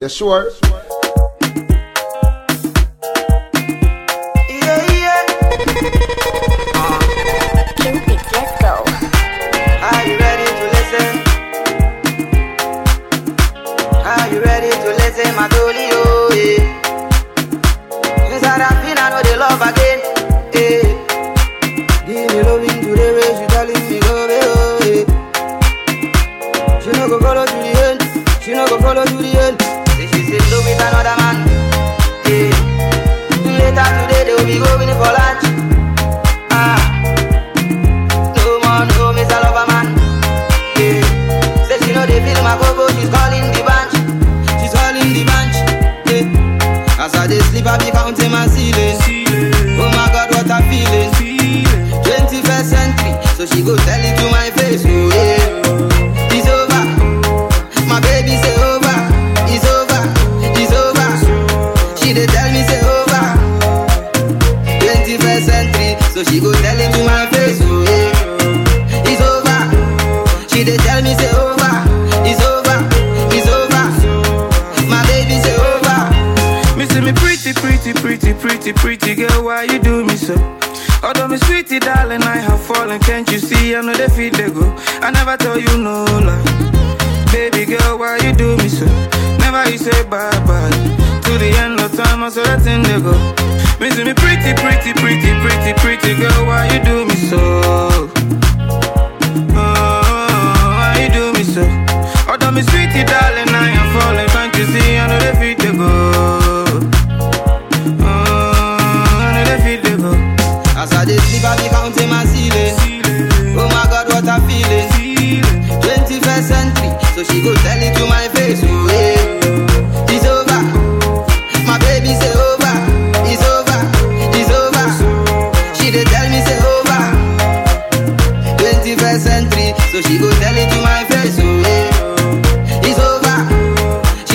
You sure? Yeah, yeah. Cupid, let's go. Are you ready to listen? Are you ready to listen, my dolly?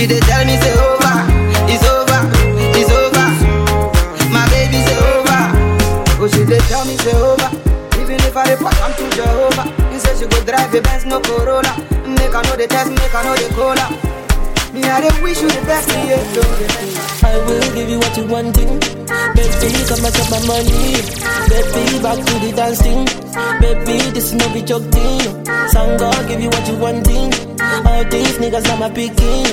She dey tell me say over. It's over. It's over. My baby say over. Oh, she dey tell me say over. Even if I report, I'm to Jehovah. He say she go drive a Benz, no Corolla. Make I know the test, make I know the cola. Me, I wish you the best, yeah. I will give you what you wanting. Baby, come and take my money. Baby, back to the dancing. Baby, this is no be joke thing. Sangha, give you what you wanting. All these niggas are my picking.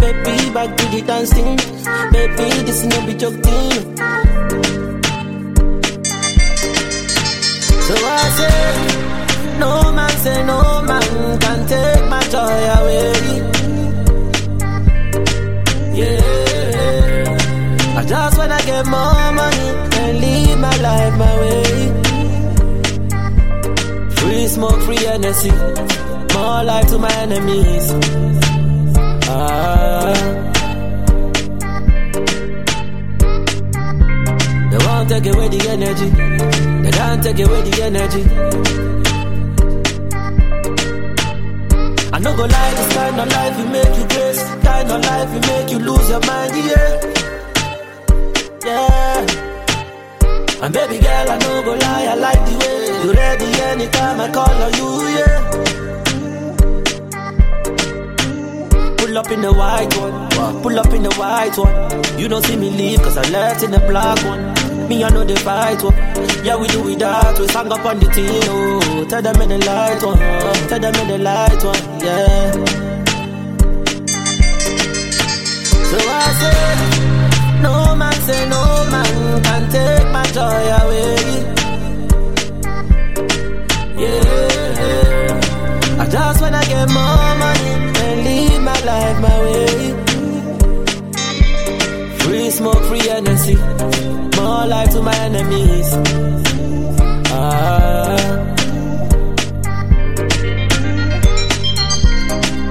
Baby, back to the dancing. Baby, this is no be joke thing. So I say, no man say no man can take my joy away. Get more money and live my life my way. Free smoke, free energy, more life to my enemies. Ah. They won't take away the energy. They can't take away the energy. I no go lie, this kind of life will make you grace. Kind of life will make you lose your mind, yeah. Yeah. And baby girl, I know go lie, I like the way you ready anytime I call on you, yeah. Pull up in the white one, pull up in the white one. You don't see me leave, cause I left in the black one. Me, I know the fight one. Yeah, we do it that We Sang up on the team, oh. Tell them in the light one, tell them in the light one, yeah. So I say, no man say no man can take my joy away. Yeah, I just wanna get more money and live my life my way. Free smoke, free energy, more life to my enemies. Ah.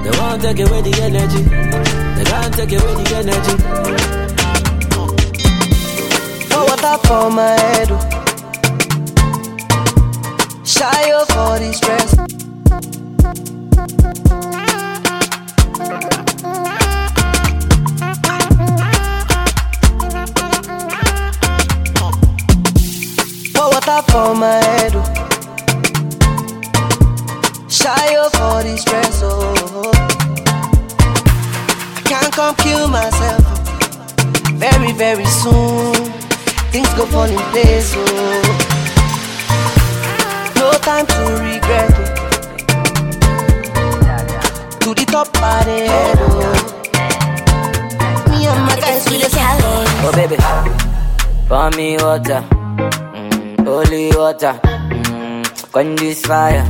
They won't take away the energy. They can't take away the energy. Pour water for my head. Shy up for the stress. Pour water for my head. Shy up for the stress. Oh. Can't come kill myself. Very, very soon, things go fall in place. Oh. No time to regret. Oh. To the top of the head. Oh. Me and my guys, we the Cali. Oh baby, pour me water, mm, holy water, mm, quench this fire.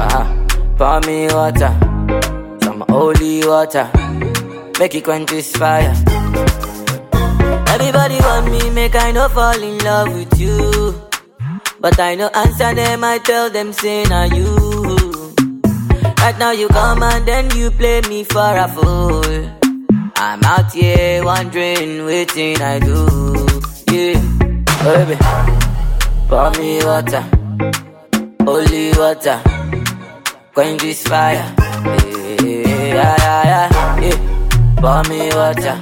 Uh-huh. Pour me water, some holy water, make it quench this fire. Everybody want me, make I no fall in love with you. But I no answer them, I tell them say na you. Right now you come and then you play me for a fool. I'm out here wondering waiting I do. Yeah, oh, baby, pour me water, holy water, quench this fire. Yeah, yeah, yeah, yeah. yeah. Pour me water,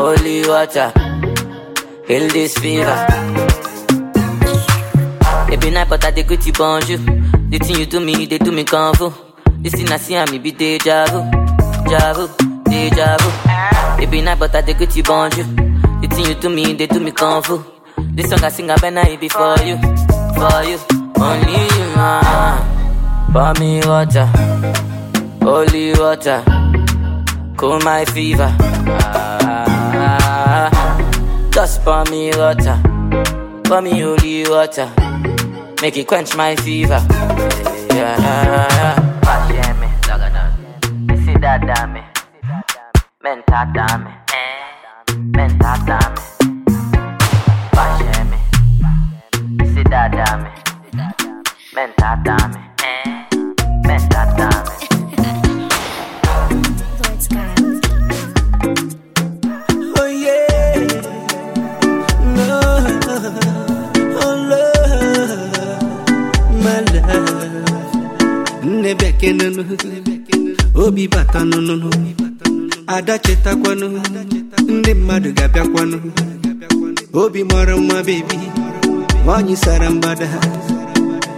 holy water, heal this fever. Every night, but I dey greet you bonjour. The thing you do me, they do me fu. This thing I see, I me be deja vu, deja vu, deja vu. Every night, but I dey greet you bonjour. The thing you do me, they do me fu. This song I sing, I better it be for you, for you, only you. Ah. Pour me water, holy water, cool my fever. Ah, just pour me water, pour me holy water. Make it quench my fever. Yeah, yeah, yeah. Pasheme, see that dame, menta dame, menta dame. Pasheme, see that dame, menta dame, Obi bata nunu, ada chetakwanụ, ndị mmadụ ga-abịakwanụ. Obi mara mma bebi, nwanyị sara mgbada.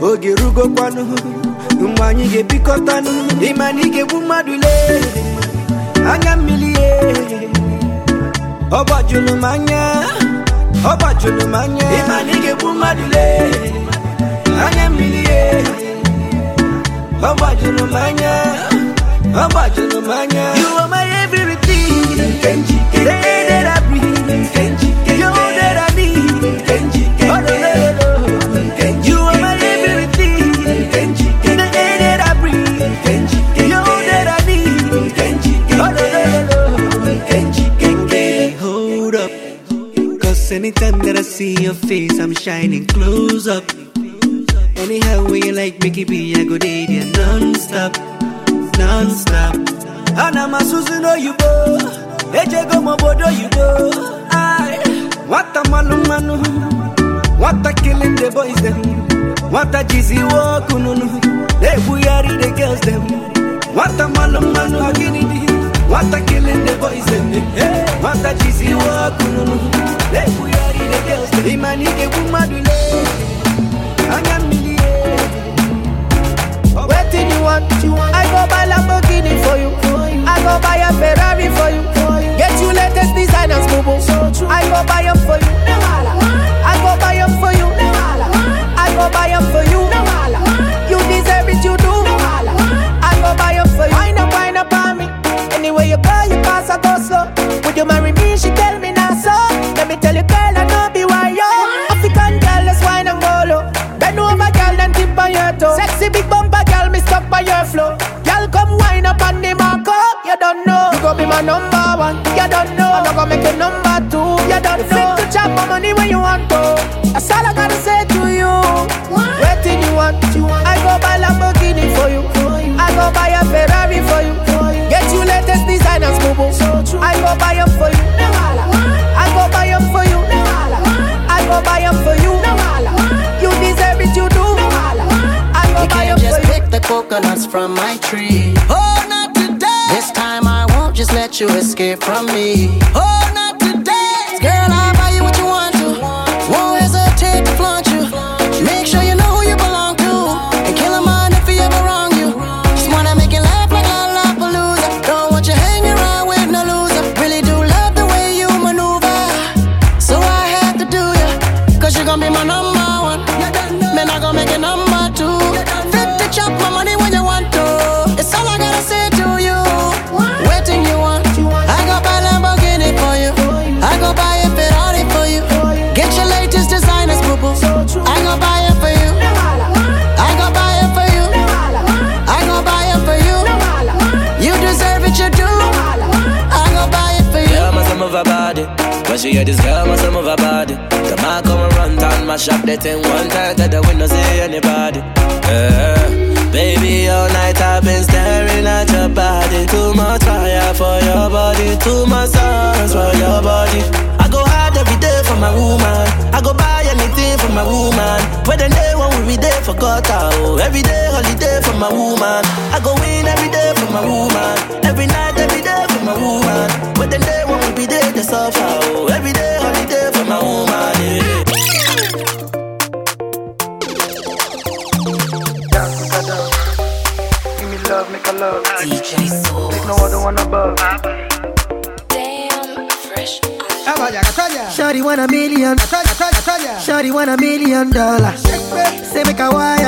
Oge rugokwanụ, mgbe anyị ga-ebikọtanụ, ịma na ị ga-egbu mmadụ lee, anya mmiri ye. Ọ gbajuru m anya, ọ gbajuru m anya. Ịma na ị ga-egbu mmadụ lee, anya mmiri ye. Ọ gbajuru m anya, ọ gbajuru m anya. You are my everything, Kenji. The air that I breathe, Kenji. You that I need, Kenji. Oh, no, no, no, no. You are my everything, Kenji. The air that I breathe, Kenji. You that I need, Kenji. Oh, no, no, no, no. Kenji, Kenji. Hold up. Cause anytime that I see your face, I'm shining close up. Anyhow, you like Mickey B, I go date you non-stop, non-stop. Ana masuzu no you go, eje go mobodo you go. I what a manu manu, what a killing the boys them, what a jizzy walk ununu, they buyari the girls them. What a manu manu agini, what a killing the boys them, what a jizzy walk ununu, they buyari the girls them. Imani ke bumadule, anya milie. Waiting you want, I go buy Lamborghini for you. I go buy a Ferrari for you. Get you latest designers, boo. I go buy them for you. I go buy them for you. I go buy them for. You You be my number one. You don't know. I'm not gonna make you number two. You don't know. Fit to chop my money when you want to. That's all I gotta say to you. Waiting you want. I go buy Lamborghini for you. I go buy a Ferrari for you. Get you latest designers, boo boo. I go buy them for you. I go buy them for you. I go buy them for you. You deserve it, you do. I go You buy them just for you. pick the coconuts from my tree. Oh, let you escape from me. Oh, not today. Girl, I'll buy you what you want hear this girl must move her body. The man come and run down my shop, they thing one time to the window, see anybody. Yeah. Baby, all night I've been staring at your body. Too much fire for your body, too much sauce for your body. I go hard every day for my woman. I go buy anything for my woman. When the day when we be there for God, oh. Every day holiday for my woman. I go win every day for my woman. Shawty want a million dollars. Say make a wire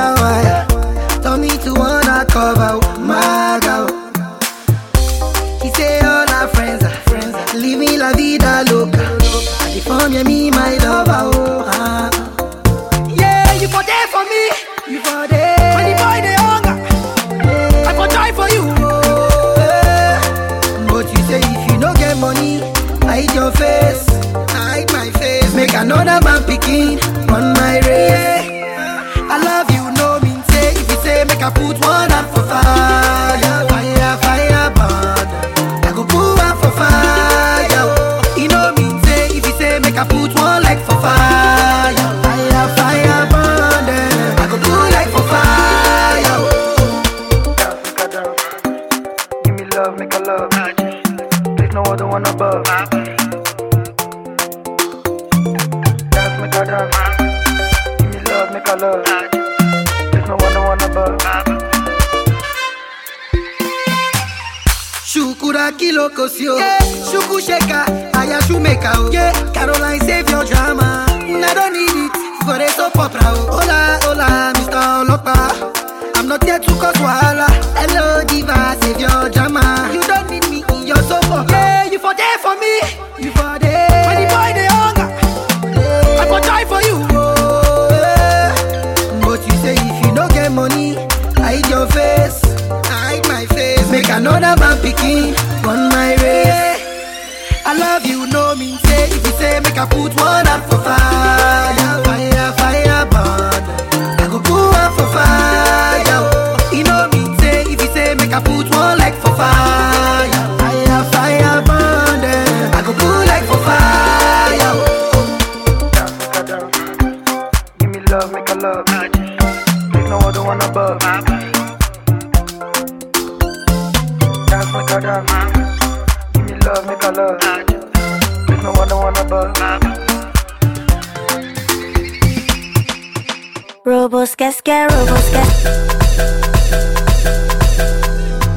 get scared, robos get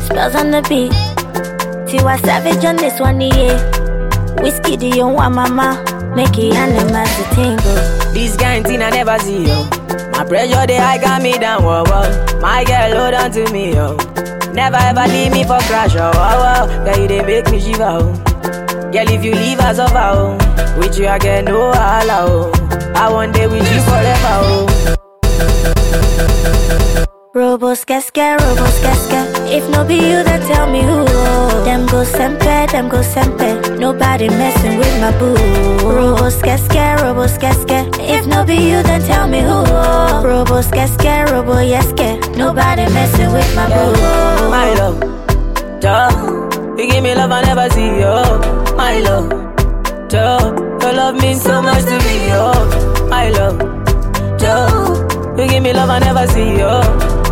Spellz on the beat. Tiwa Savage on this one, yeah. Whiskey, do you want mama? Make it animals to tingle. This kind thing I never see, yo. My pressure, they high got me down, whoa, whoa. My girl, hold on to me, yo. Never ever leave me for crash, oh, wow, wow. Girl, you they make me shiver, oh. Girl, if you leave us over, oh. With you, I get no holla, oh. I want day with you forever, oh. Robos get scared, robos get scared. If no be you, then tell me who. Them go sempe, them go sempe. Nobody messing with my boo. Robos get scared, robos get scared. If no be you, then tell me who. Robos get scared, robo yes scared. Nobody messing with my boo. My love, duh. You give me love I never see, yo. My love, duh. Your love means so much to me, yo. My love, duh. You give me love I never see, yo.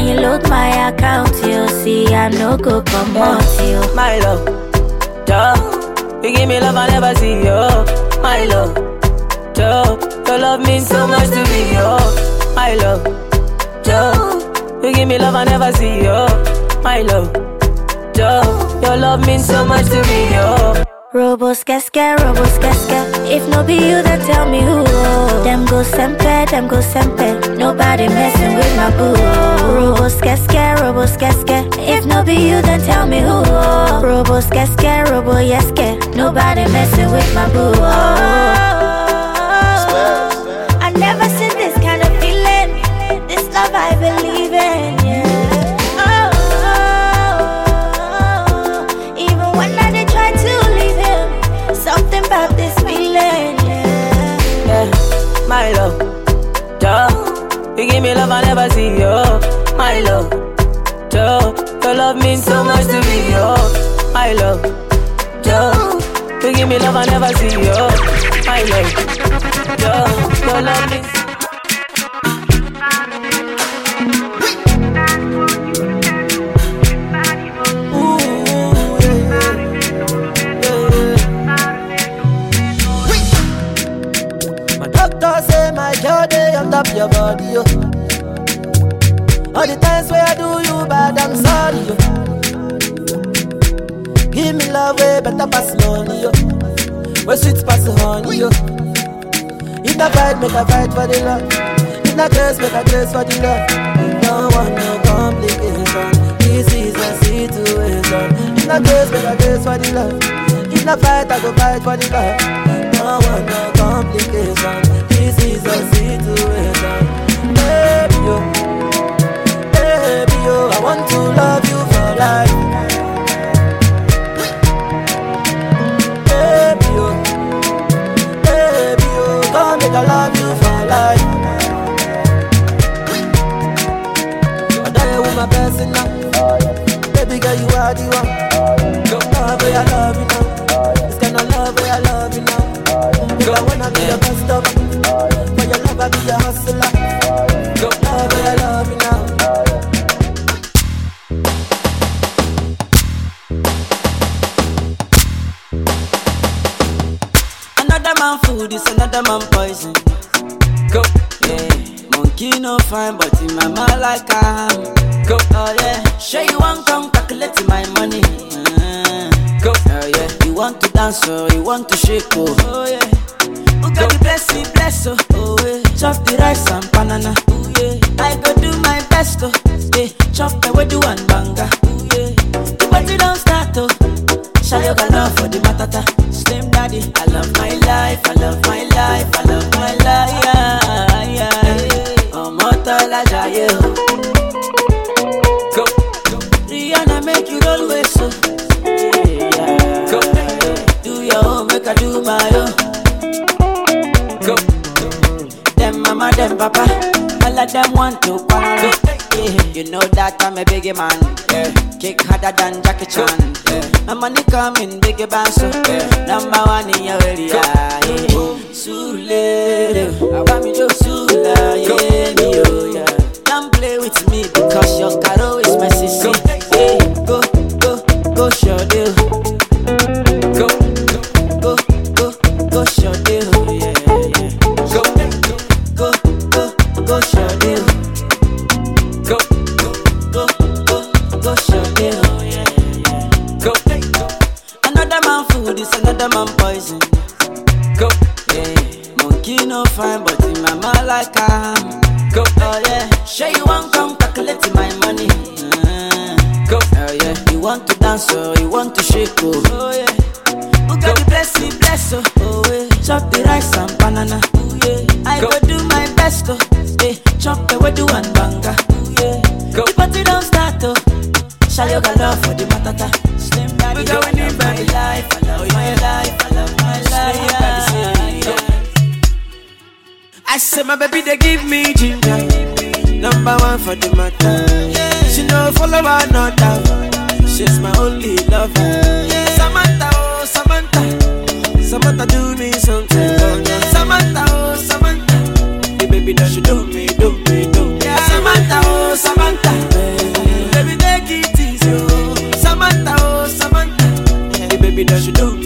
And you load my account, you see, I no go come out, you. My love, duh. You give me love I never see, yo. My love, duh. Your love means so much to me, yo. My love, duh. You give me love I never see, yo. My love, duh. Your love means so much to me, yo. Robos get scared, robos get scared. If no be you, then tell me who. Them go sempe, them go sempe. Nobody messing with my boo. Robo skeske, robo skeske. If no be you, then tell me who. Robo skeske, robo yeske. Nobody messing with my boo. Never see, yo. My love, Joe. Your love means so much to me, yo. My love, Joe. You give me love I never see, yo. My love, Joe. Your love means. Doctor say my jaw day on top your body, yo. All the times where I do you bad, I'm sorry, yo. Give me love way better pass money, yo. Where sweet pass honey, yo. If I fight, make a fight for the love. If I curse, make a curse for the love. Don't want no complication. This is a situation. If I curse, make a curse for the love. If I fight, I go fight for the love. Don't want no complication. This is a situation. Baby, yo. Yo. I want to love you for life. Baby, yo. Baby, oh. yo. Come make I love you for life. I die with my blessing now. Baby girl, you are the one. Don't love where I love you now. This kind of love where I love you now. Girl, I wanna be your customer. For your love, I be your another man poison. Go, yeah. Monkey no fine, but in my mind like I'm. Go, oh yeah. Sure you want come calculate my money. Uh, go, oh yeah. You want to dance or you want to shake oh, oh yeah. Who got the blessing, bless oh, oh yeah. Chop the rice and banana, oh yeah. I go do my best oh, yeah. Chop the do one banga, oh yeah. The party don't start oh. Show your love for the matata. Slim daddy, I love my life, I love my life, I love my life. Yeah, yeah. Ọmọ tọ́lá jayé o. Go. Rihanna make you roll with so. Yeah. Go. Do your own, make I do my own. Go. Them mama, them papa, of them want to party. Yeah. You know that I'm a biggie man. Yeah. Kick harder than Jackie Chan. Yeah. My money coming, biggie so. Yeah. Number one in your area. Yeah. Sule, I want me to Sula, yeah, me, oh, yeah. Don't play with me because your caro is my sister. I say my baby they give me ginger. Number one for the matter. She no follow another. She's my only lover. Samantha, oh Samantha. Samantha do me something oh, yeah. Samantha, oh Samantha. The baby that she do me, do me, do me. Samantha, oh Samantha. Baby take it easy oh. Samantha, oh Samantha. The baby that she do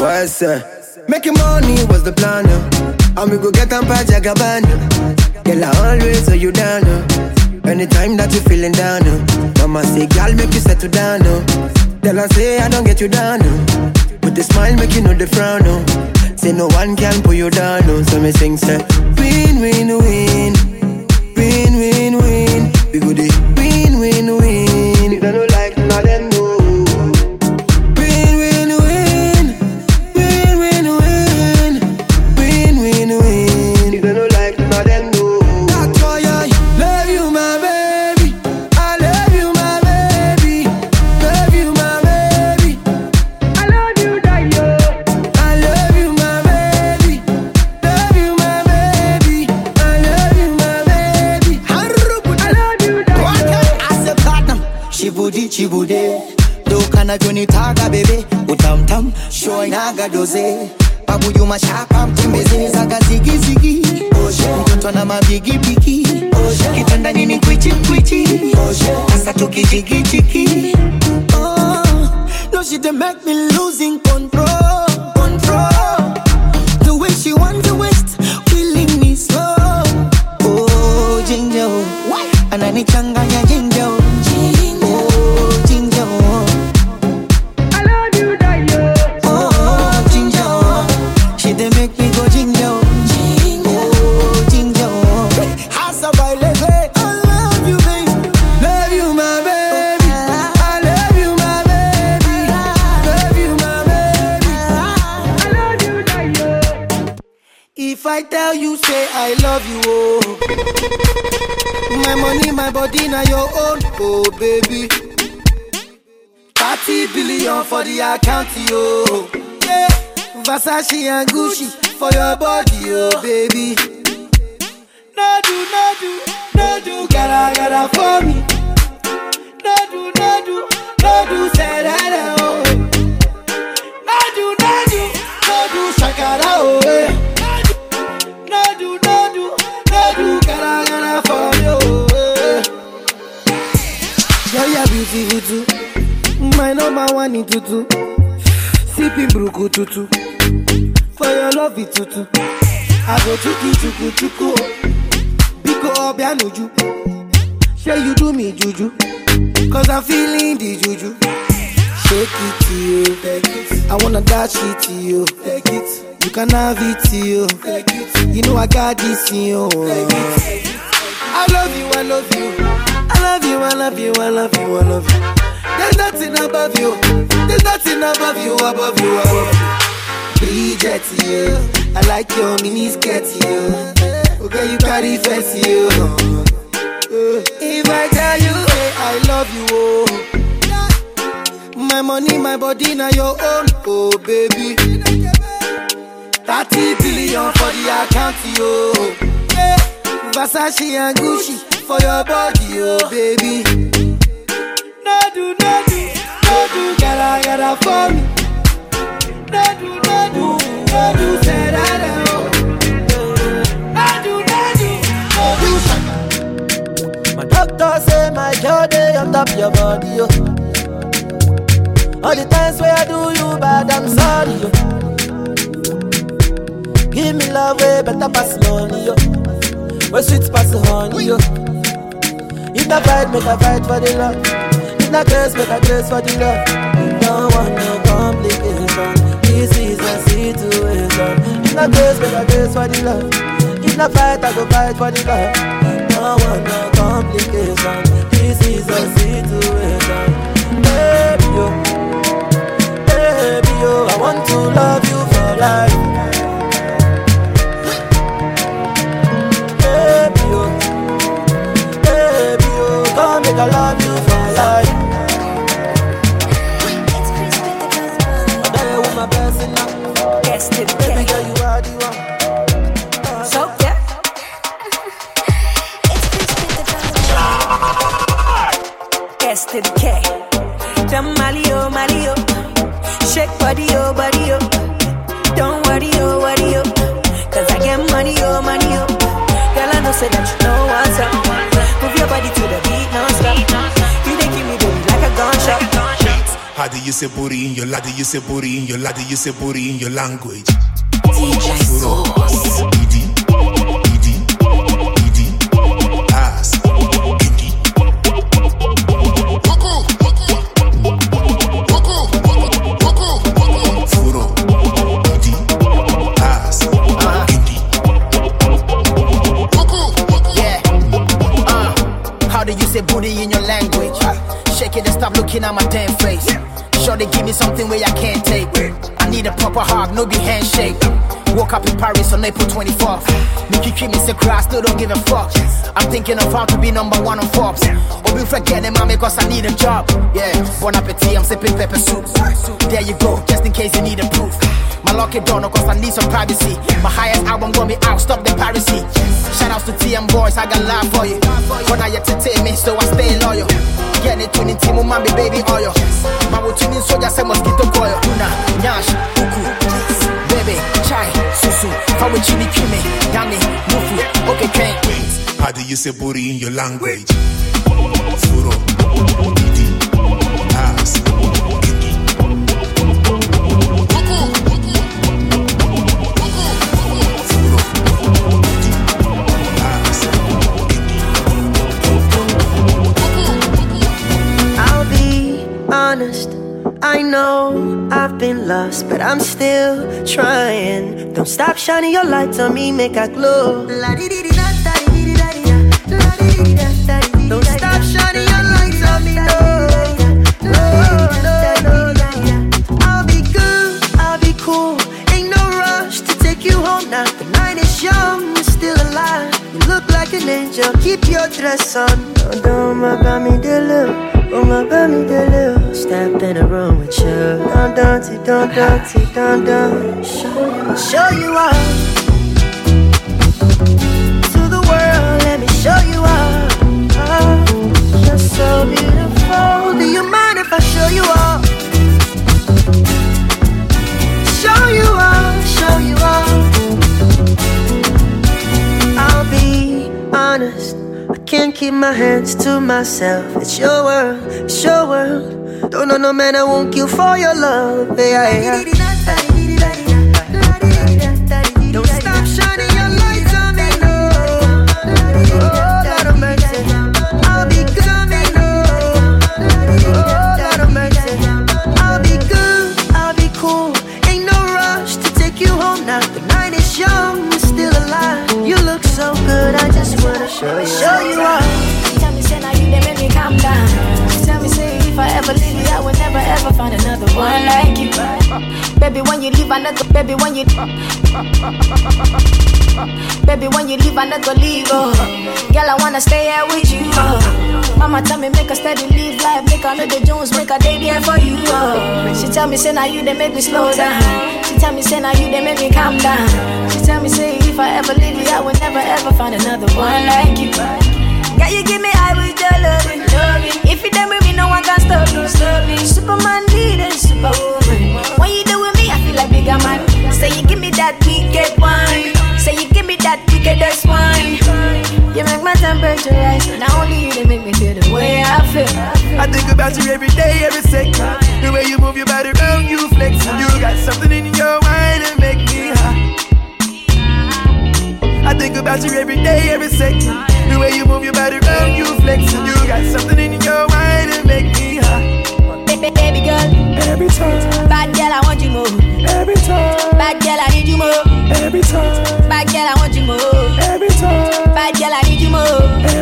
What's up? Making money was the plan, uh. and we go get on by Jagaban. Girl, I always hold you down. Uh. Anytime that you feeling down, uh. mama say, girl, make you settle down. Uh. Tell her say I don't get you down. Uh. With a smile, make you know the frown. Uh. Say no one can pull you down, no. So me sing, say, win, win, win, win, win, win. We go the na tunitaka bebe utamtam shoinaga doze. Pabuju mashapa mtembezeza kazigizigi mtoto na mabigibigi kitanda nini kwichikwichi sasa tukijigichiki oh, no she dey make me losing control control. The way she want to waste killing me slow. Oh jinja oh changa. Oh baby. 30 billion for the account, yo. Yeah. Versace and Gucci for your body, oh baby. No do, no do, no gotta for me. Sipping tutu. For your love it tutu. I go chuku chuku chuku. Biko obianuju. Say you do me juju. Cause I'm feeling the juju. Shake it to you. I wanna dash it to you. You can have it to you. You know I got this in you. I love you, I love you. I love you, I love you, I love you, I love you. There's nothing above you. There's nothing above you, above you, above you. Bridget, you. I like your mini skirt, you. Okay, you carry fancy, you. If I tell you, hey, I love you, oh. My money, my body, now your own, oh baby. 30 billion for the account, yo. Versace and Gucci for your body, oh baby. No do, no do, no do, gotta, gotta for me. No do, no do, no do, say that, oh. No do, no do, no do, My doctor say my day on top your body, yo. All the times where I do you bad, I'm sorry, yo. Give me love way better pass money, yo. Where sweet pass honey, yo. If not fight, make a fight for the love. Not grace, make a grace for the love. Don't want no complication. This is a situation. Not grace, make a grace for the love. If not fight, I go fight for the love. Don't want no complication. This is a situation. Baby, yo. Baby, yo. I want to love you for life. Say booty in your ladder? You say booty in your ladder. You say booty in your language. DJ Sauce. Up in Paris on April 24th. Nikki treat me say cry, still don't give a fuck. I'm thinking of how to be number one on Forbes. Or be forgetting mommy cause I need a job. Yeah, bon appetit, I'm sipping pepper soup. There you go, just in case you need a proof. My lucky door, no, cause I need some privacy. My highest album gonna be out, stop the piracy. Shout outs to TM boys, I got love for you. When I entertain me, so I stay loyal. Get it tuning team, mommy, baby oil. My tuning soldier, say mosquito coil. Una, nyash, baby, chai, susu. How we chini kime, yami, mufu, okay, can How do you say booty in your language? Furo, idi, ass, idi. Furo, idi, ass, I'll be honest. I know I've been lost, but I'm still trying. Don't stop shining your lights on me, make I glow. Don't stop shining your lights on me, no. No, no, no, no. I'll be good, I'll be cool. Ain't no rush to take you home now. The night is young, you're still alive. You look like an angel, keep your dress on. Oh, don't my baby, de Oh, my baby, de look. Step in the room with you. Don't, don't, don't, don't, don't. Show you, show you all. To the world, let me show you all. Oh, you're so beautiful. Do you mind if I show you all? Can't keep my hands to myself. It's your world, it's your world. Don't know no man I won't kill for your love. Yeah, yeah. Show you, show you all. Tell me, say now you they make me calm down. Tell me, say if I ever leave you, I will never ever find another one like you. Baby, when you leave, another baby, when you Baby, when you leave, I not go leave. Oh. Girl, I wanna stay here with you. Oh. Mama tell me make a steady live life, make a know the Jones, make a day there for you. Oh. She tell me say now you they make me slow down. She tell me say now you they make me calm down. She tell me say if I ever leave you, I will never ever find another one like you. Girl, you give me high with your loving. If you done with me, no one can stop me, stop me. Superman leader, superwoman. When you do with me, I feel like bigger man. Say you give me that wicked that wickedest wine. You make my temperature rise. Not only you, they make me feel the way I feel. I think about you every day, every second. The way you move your body around, you flex. You got something in your mind that make me high. I think about you every day, every second. The way you move your body around, you flex. You got something in your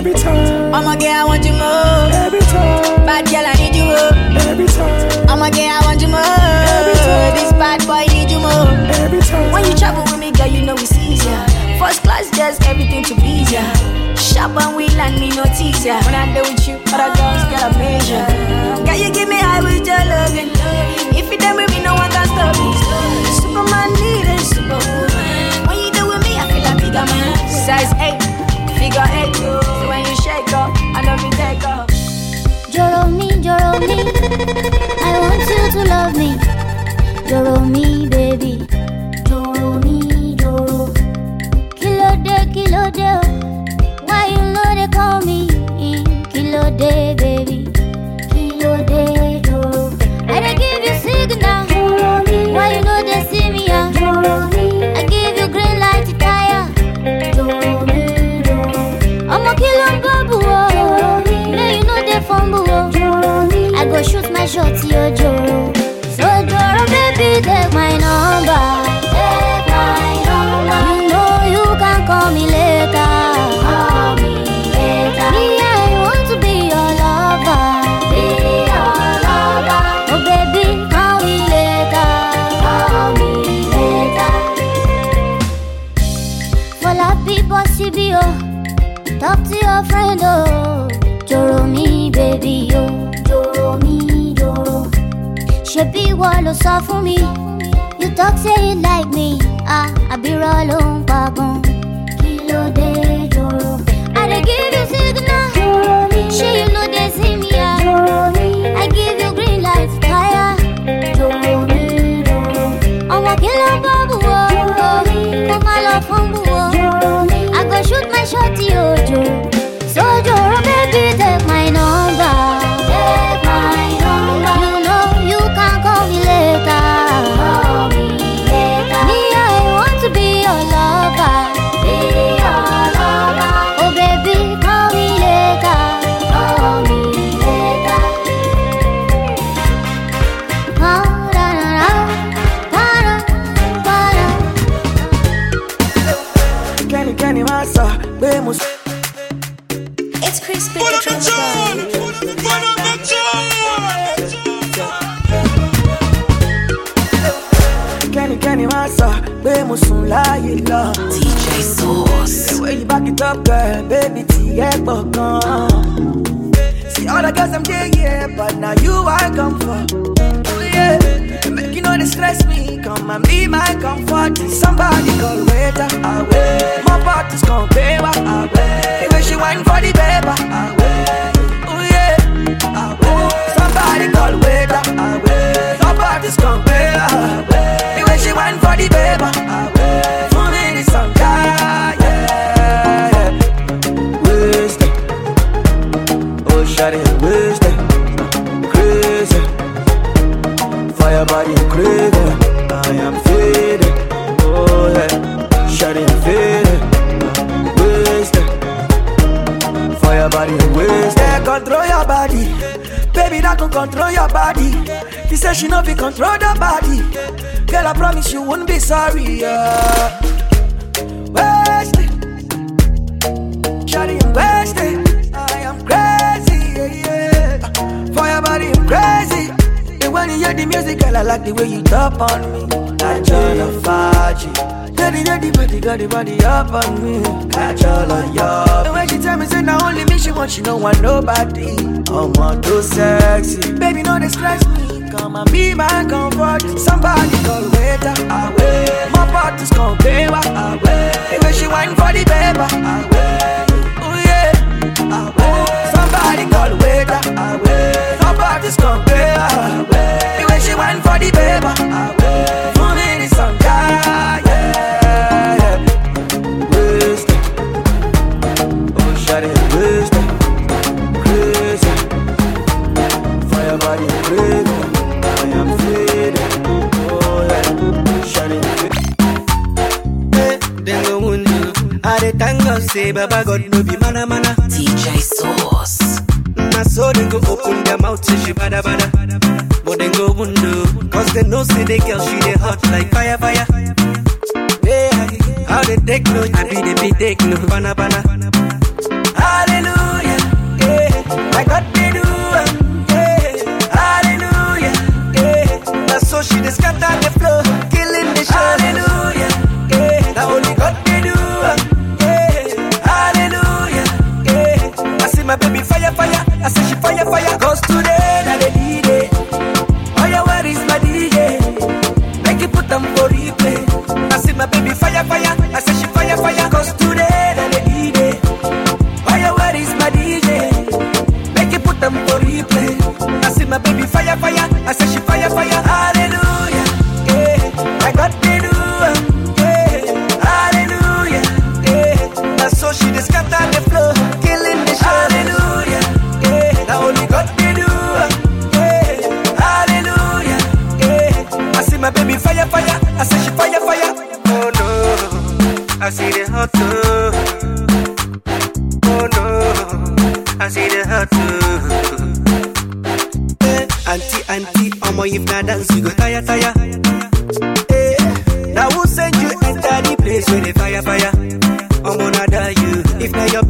Every time. I'm a girl, I want you more. Every time. Bad girl, I need you more. Every time. I'm a girl, I want you more. Every time. This bad boy need you more. Every time. When you travel with me, girl, you know it's easier. First class, just everything to please ya. Shop and we land me no teaser. When I deal with you, other girls get a measure. Girl, you give me high with your loving. If you done with me, no one can stop me. Superman need a superwoman. When you do with me, I feel like bigger man. Size 8, figure 8. Me take. I want you to love me. Baby. Joro me, joro. Kilo de, kilo de. Why you know they call me? Mm, kilo de, baby. Ló sọ fún mi. You talk say you like me. Ah, àbírọ̀ ló ń pa gan. say she no be control the body. Girl, I promise you won't be sorry. Yeah. Wasted, shawty, I'm wasted. I am crazy, yeah. For your body, I'm crazy. And when you hear the music, girl, I like the way you tap on me. I tryna fight you. Daddy, daddy, body, got the body up on me. Catch all on your. And when she tell me, say, now only me she want, she don't want nobody. I want too sexy. Baby, no, this stress me. Come and be my comfort. Somebody call waiter. Away. My party's called paper. Away. The way she whine for the paper. Away. Oh yeah. Away. Somebody call waiter. Away. My party's called paper. Away. The way she whine for the paper. Away. say Baba God no be mana mana. DJ Sauce. na so they go open their mouth say she bada bada, but then go window. Cause they know say the girl she dey hot like fire fire. Yeah, how they take no, I be the be take no, bana bana. Hallelujah, yeah, my God they do. Yeah, hallelujah, yeah. Now so she dey scatter the floor, killing the show.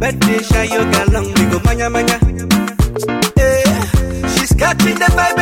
Meditation yoga long, we go manya manya. Eh, she's catching the vibe.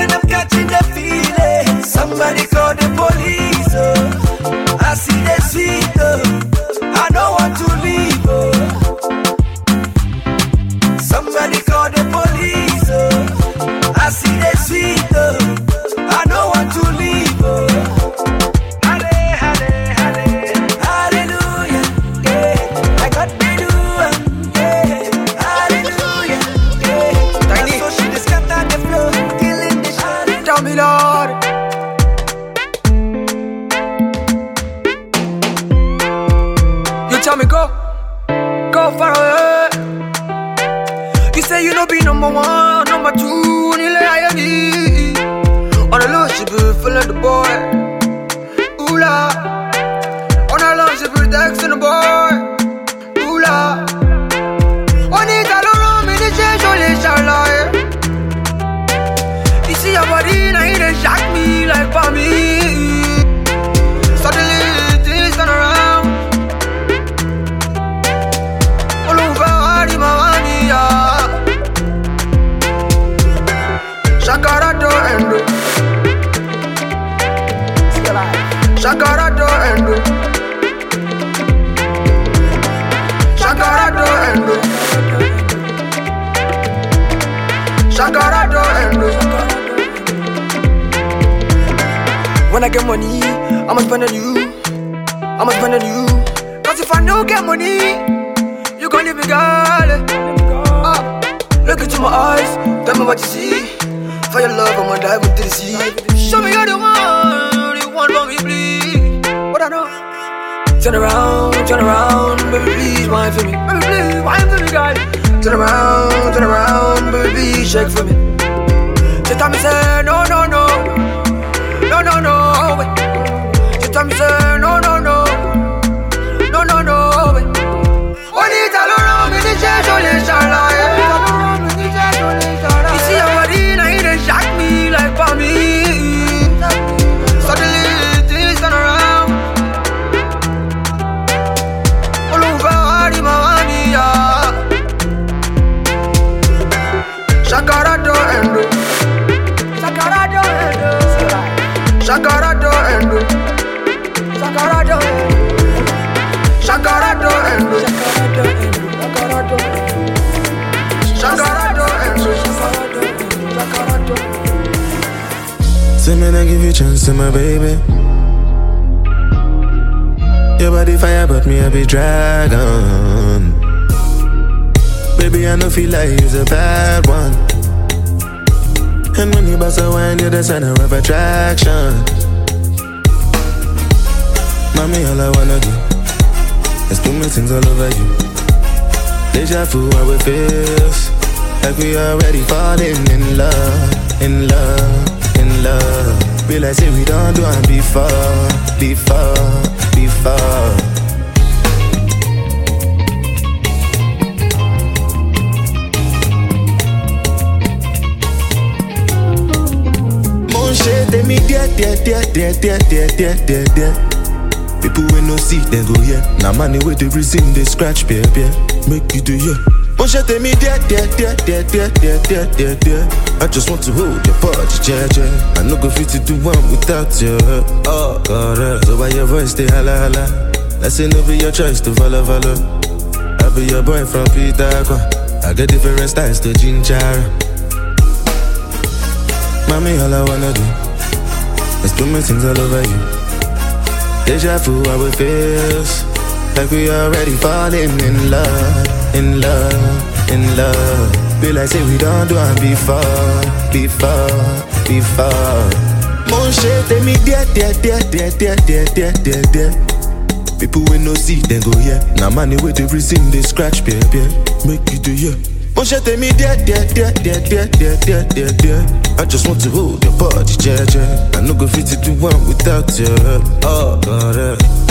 Say me I give you chance to my baby. Your body fire, but me a be dragon. Baby, I know feel like you're a bad one. And when you bust a wine, you're the center of attraction. Mommy, all I wanna do is do me things all over you. Deja vu, how it feels like we already falling in love, in love, in love. Be like we don't do it before, before, before. Shit, they dear, dear, dear, dear, dear, dear, dear, dear. People when no see, they go yeah. Now money with the reason they scratch, bear, bear. Make you do yeah. Mon shit, they me dear, dear, dear, dear, dear, dear, dear, dear, dear. I just want to hold your body, yeah, yeah. I no go fit to do one without you. Oh, God, uh. so by your voice, they holla, holla. Say no be your choice to follow, follow. I be your boy from Peter, Pan. I get different styles to ginger. Mommy, all I wanna do is do my things all over you. Deja vu, how it feels like we already falling in love, in love, in love. Be like say we don't do it before, before, before. Mon shit, they me dear, dear, dear, dear, dear, dear, dear, dear, dear. People when no see, then go yeah. Now money with the reason they scratch, bear, bear. Make you do yeah. Shit, they me dear, dear, dear, dear, dear, dear, dear, dear, dear. I just want to hold your body, yeah, yeah. I no go fit to do one without you. Oh, God, uh.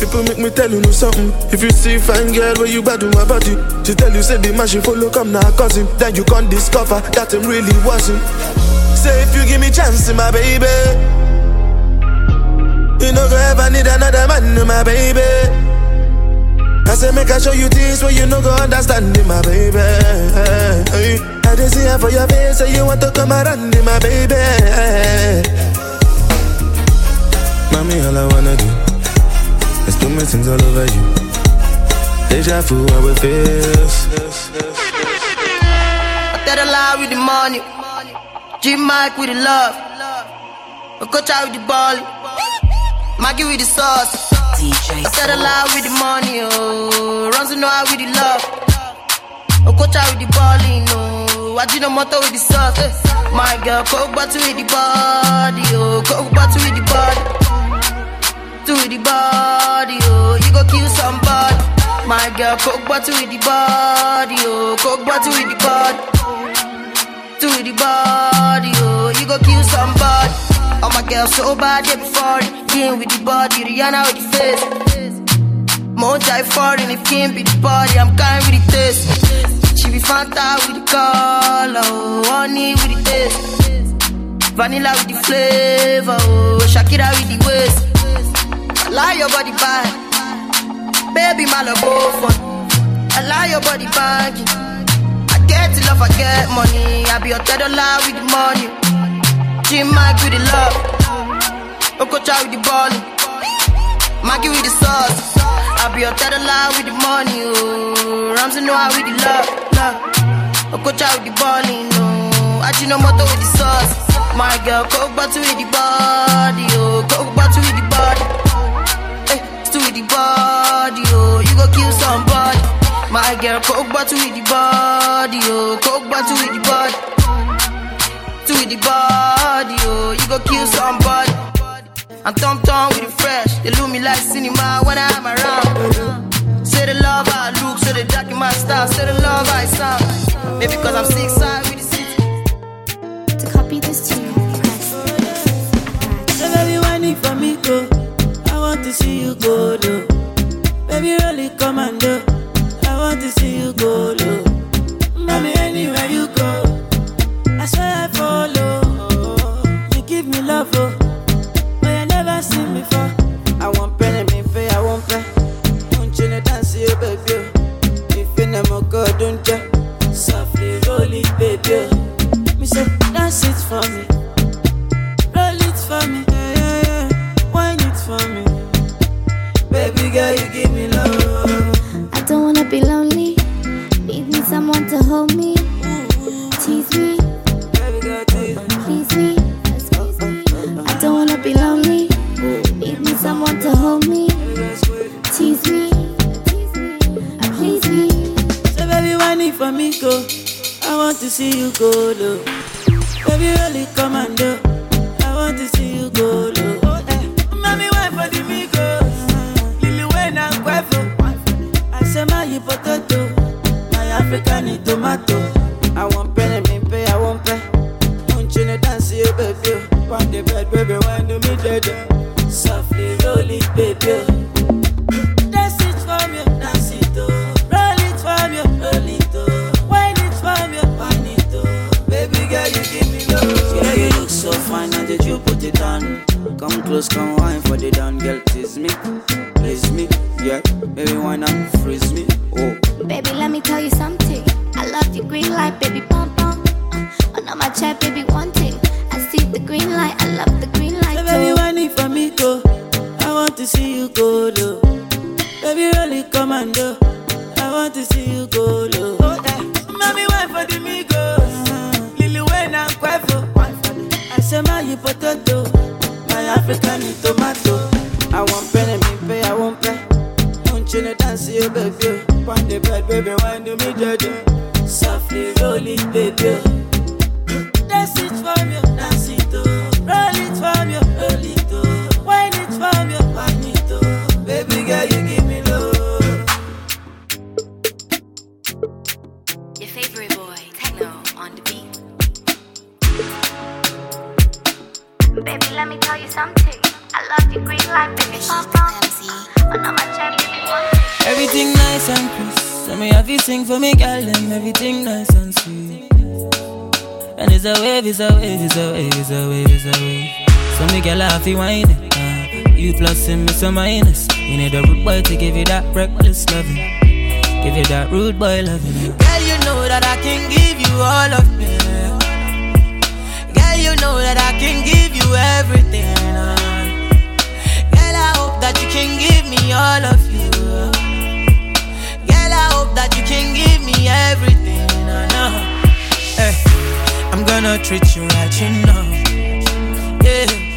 People make me tell you know something. If you see fine girl, where you bad do about you? She tell you say the man she follow come now cousin. Then you can't discover that him really wasn't. Say if you give me chance, my baby. You no go ever need another man, my baby. I say make I show you things where you no go understand, my baby. I just see her for your face, say you want to come around, my baby. Mommy, all I wanna do is do my things all over you. Deja vu, how it feels. I tell a lie with the money. Jim Iyke with the love. I coach out with the ball. Maggi with the sauce. I tell a lie with the money. Oh, runs know how with the love. I coach out with the ball. No, I do no motor with the sauce. eh. My girl, coke bottle with the body. Oh, coke bottle with the body. To with the body. Oh, you go kill somebody. My girl, coke bottle with the body. Oh, coke bottle with the body to the body, oh, you go kill somebody. Oh my girl so bad, they be foreign. King with the body, Rihanna with the face. Die foreign, if king be the body, I'm kind with the taste. She be Fanta with the color, oh, honey with the taste. Vanilla with the flavor, oh, Shakira with the waist. I like your body bad, baby, my love go fun. I like your body baggy. Get love, I get money. I be your third dollar with the money. Jim Iyke with the love. Okocha with the ball. Maggi with the sauce. I be your third dollar with the money. Oh, Ramsey Nouah with the love. love. Okocha with the ball. No, I do no motor with the sauce. My girl, coke bottle with the body, girl, coke bottle with the body, oh, coke bottle with the body. Still with the body, oh, you go kill somebody. I'm tom tom with the fresh, they look me like cinema when I'm around. Say the love I look, say the dark in my style, say the love I sound. Maybe cause I'm six side with the city. To copy this tune. So baby, whining for me, go. I want to see you go low. Baby, really commando. I want to see want to see you go low. Baby, really commando. I want to see you go low. Oh, eh. Mommy, wine for the Migos. Lil Wayne and Quavo. I say my potato. My African tomato. Baby, pom pom. Oh, on my chat, baby, one thing. I see the green light, I love the green light. so baby, too. whining for me, go. I want to see you go low. Baby, really commando. I want to see you go low. Oh, eh. Mommy, wine for the Migos. Uh-huh. Lil Wayne and Quavo. I say my you potato. My African tomato. I want penny, me pay, I want pay. Don't you know dance, you baby. On the bed, baby, wine to me, dead. Roll it, me girl, I feel it. Uh, you plus and me some minus. You need a rude boy to give you that reckless loving. Give you that rude boy loving. Girl, you know that I can give you all of me. Girl, you know that I can give you everything. uh. Girl, I hope that you can give me all of you. Girl, I hope that you can give me everything. I know. Hey, I'm gonna treat you right, you know. Yeah,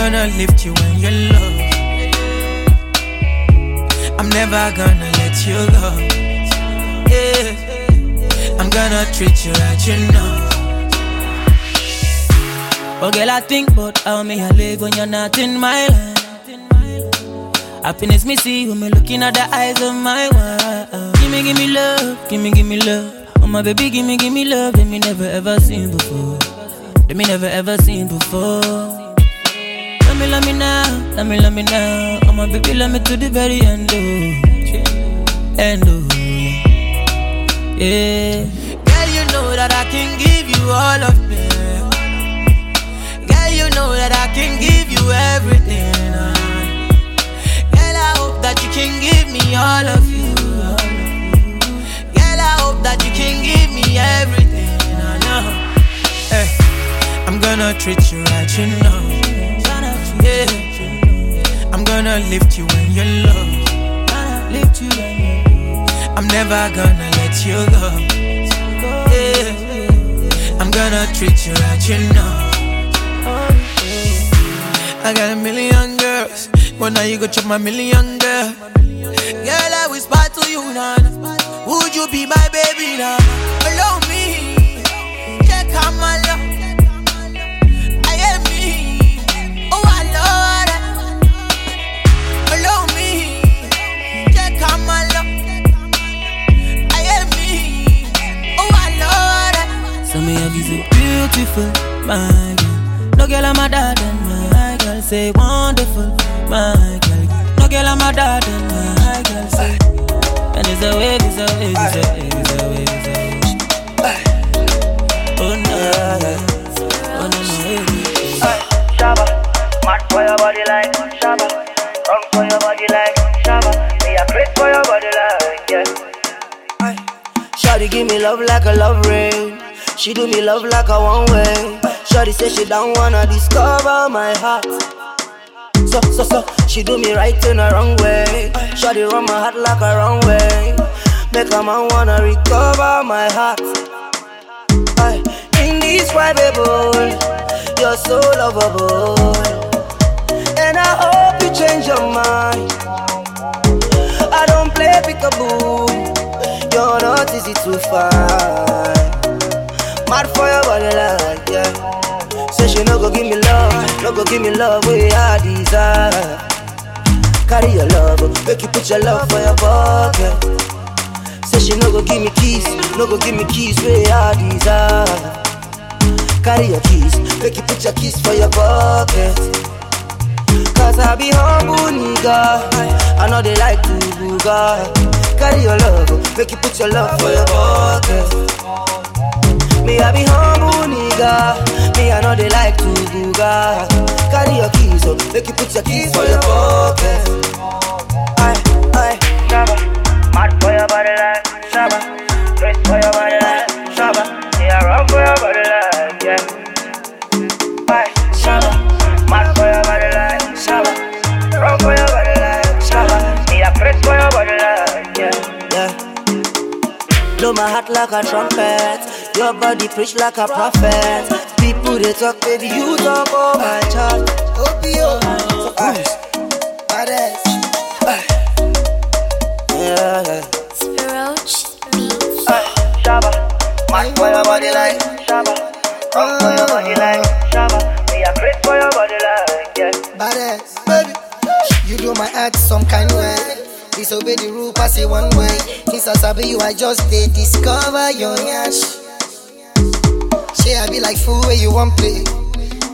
gonna lift you when you're low. I'm never gonna let you go. Yeah, I'm gonna treat you right, you know. Oh, girl, I think about how me I live when you're not in my life. Happiness me see when me looking at the eyes of my wife. Give me, give me love, give me, give me love. Oh my baby, give me, give me love that me never ever seen before. That me never ever seen before. Me, love me now, love me, love me now. Oh my baby, love me to the very end, oh, end, oh, yeah. Girl, you know that I can give you all of me. Girl, you know that I can give you everything. Girl, I hope that you can give me all of you. Girl, I hope that you can give me everything. I know. Hey, I'm gonna treat you right, you know. I'm gonna lift you when you're low. Lift you I'm never gonna let you go. Yeah, I'm gonna treat you right, you know. I got a million girls, but now you go chop my million girl. Girl, I whisper to you now. Would you be my baby now? Allow beautiful, my girl. No girl I'm a dad and my girl say wonderful, my girl. No girl I'm a dad and my girl say. And it's a wave, it's a wave, it's a wave, it's a wave, it's a wave. Oh no, oh no, no. Shabba, mad for your body like Shabba, wrong for your body like Shabba, me a crazy for your body like yeah. Shawty give me love like a love rain. She do me love like a one way. Shawty say she don't wanna discover my heart. So, so, so, she do me right in the wrong way. Shawty run my heart like a wrong way. Make a man wanna recover my heart. Aye. Indescribable, you're so lovable. And I hope you change your mind. I don't play peekaboo. You're not easy to find. Mad for your body like yeah. Say she no go give me love, no go give me love oh, where I desire. Carry your love, oh, make you put your love for your pocket. Say she no go give me keys, no go give me keys where oh, I desire. Carry your keys, make you put your keys for your pocket. Cause I be humble nigga, I know they like to booga. Carry your love, make you put your love for your pocket. Me I be humble nigga, me I know they like to booga. Carry your keys, oh, make you put your keys for your pocket. Aye, aye. Shabba, mad for your body like Shabba, crazy for your body like Shabba, me a wrong for your body like yeah. Aye, Shabba, mad for your body like Shabba, wrong for your body like Shabba, a crazy for your body like yeah. Yeah. Blow my heart like a trumpet. Your body preach like a prophet. People they talk, baby, you talk oh my child. Opio, cruise, badass. Yeah. Shabba, mad for your body like wrong for your body like Shabba, oh, me a crazy for your body like yeah. Badass, baby. You do my act some kind way. Disobey the rule, pass it one way. Since I sabi you, I just did discover your yash. Say I be like fool where you want play.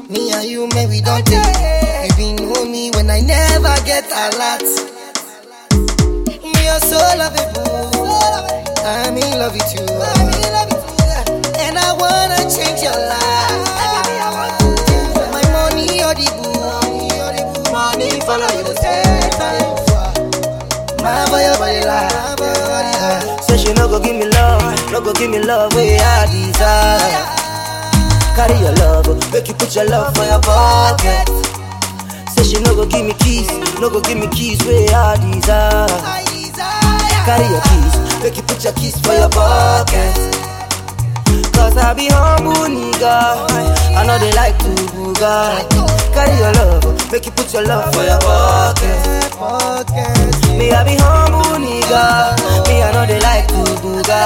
Me and you, man, we don't take. You be know me when I never get a lot. Me are so lovable. I'm in love with you. And I wanna change your life. My money or the boo. Money follow you the. My boy, your body body. Say she no go give me love, no go give me love where I desire. Carry your love, make you put your love for your pocket. Say she no go give me keys, no go give me keys where I desire. Carry your keys, make you put your keys for your pocket. Cause I be humble nigga, I know they like to booga. Carry your love, make you put your love for your pocket. Me I be humble nigga, me I know they like to booga.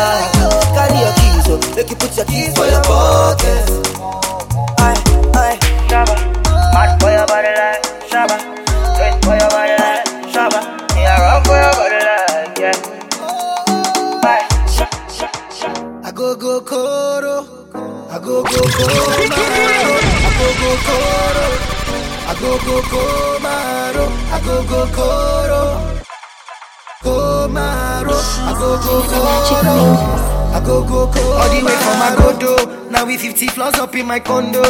Carry your keys, oh, make you put your keys for your pocket. Aye, aye. Shabba, mad for your body like Shabba, crazy for your body like Shabba, me a wrong for your body like yeah. Aye. I go go koro, I go go komaro, I go go koro, I go go komaro, I go go koro, komaro, I go go koro. I go go koro. All the way from Agodo, now we 50 floors up in my condo.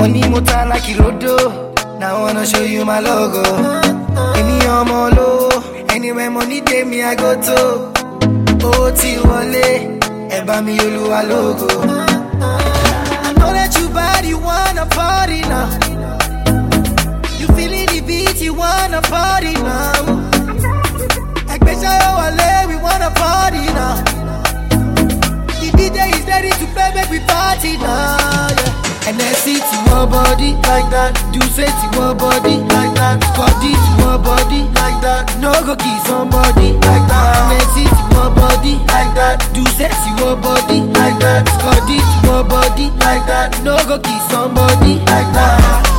Money motor like Irodo, now I wanna show you my logo. Give me your molo, anywhere money day me I go to. ó ti wọlé ẹ bá mi olúwa lógo. I know that you bad, you wanna party now feeling the beat, you wanna party now. Especially Wale, we wanna party now. The DJ is ready to play, make we party now. Yeah. And I see to her body like that, do say to her body like that, body to her body like that, no go kiss somebody like that. And I see to her body like that, do say to her body like that, body to her body like that, no go kiss somebody like that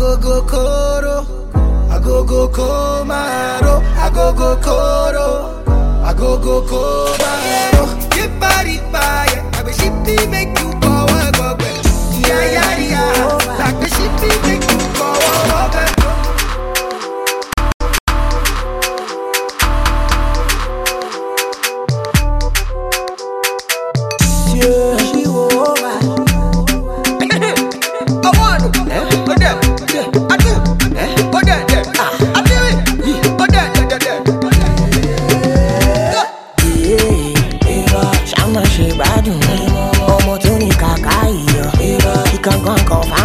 go go koro, I go go komaro, I go go koro, I go go komaro. Your body fire, I be shifty make you go go go. Yeah yeah yeah, like the shifty make. can go and go.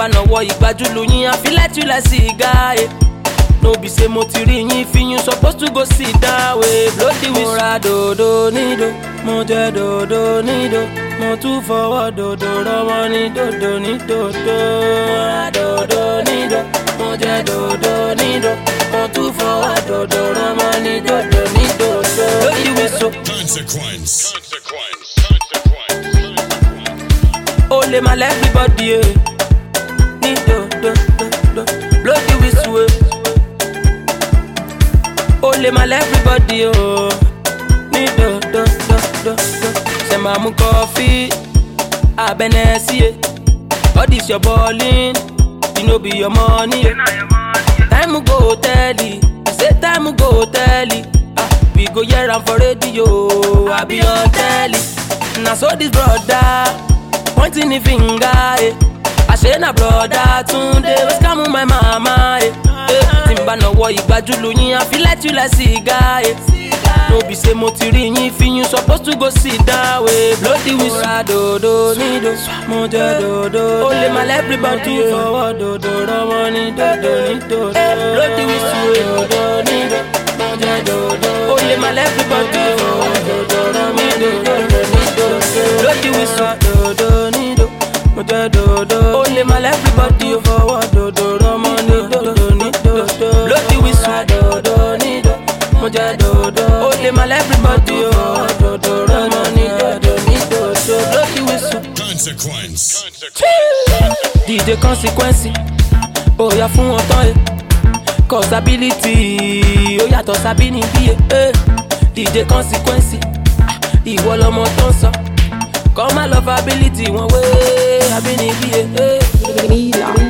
Bá náwó ìgbàjúlù yín, I feel like you like cigar, eh. No be say mo ti rí yín fi yín suppose to go sit down wey bloody whistle. Mo ra dòdò nídò, mo jẹ dòdò nídò, mo tún fọwọ́ dòdò rọwọ́ ní dòdò ní dòdò. Mo ra dòdò nídò, mo jẹ dòdò nídò, mo tún fọwọ́ dòdò rọwọ́ ní dòdò ní dòdò. Bloody whistle. Consequence. O lè máa lẹ́ everybody eh. Lè máa lẹ́ everybody o. ní dòdò dòdò. Ṣé máa mú kọfí? Abẹ́nẹ́sí e. All this your ballin', you no be your money. eh. Time go tell it, say time go tell it. Ah, we go hear am for radio, I be on telly. Na so this brother pointing the finger, eh. Àṣé na brother Túndé wey scam my mama, eh. eh. Tí n bá náwó ìgbàjúlù yín, you like cigar, eh. No be say mo ti rí yín fi yín suppose to go sit down wey bloody whistle. Mo ra dòdò nídò, mo jẹ dòdò. O lè lẹ́ everybody. Fọwọ́ dòdò rọwọ́ ní dòdò ní dòdò. Bloody whistle wey dòdò nídò, mo jẹ dòdò. O lè lẹ́ everybody. Fọwọ́ dòdò rọwọ́ ní dòdò ní dòdò. Bloody whistle dòdò nídò, mo jẹ dòdò. O lè lẹ́ everybody everybody, oh, do do do do do do do do blow the whistle. Consequence. DJ consequence. Oh, yeah, fún wọn tán, eh. Cause ability, oh, yàtọ̀ sábì ní bí, eh. eh. DJ consequence. Ìwọ lọmọ tó ń sọ. Kọ́ máa lọ fability wọn wé, àbí ní bí, eh. eh.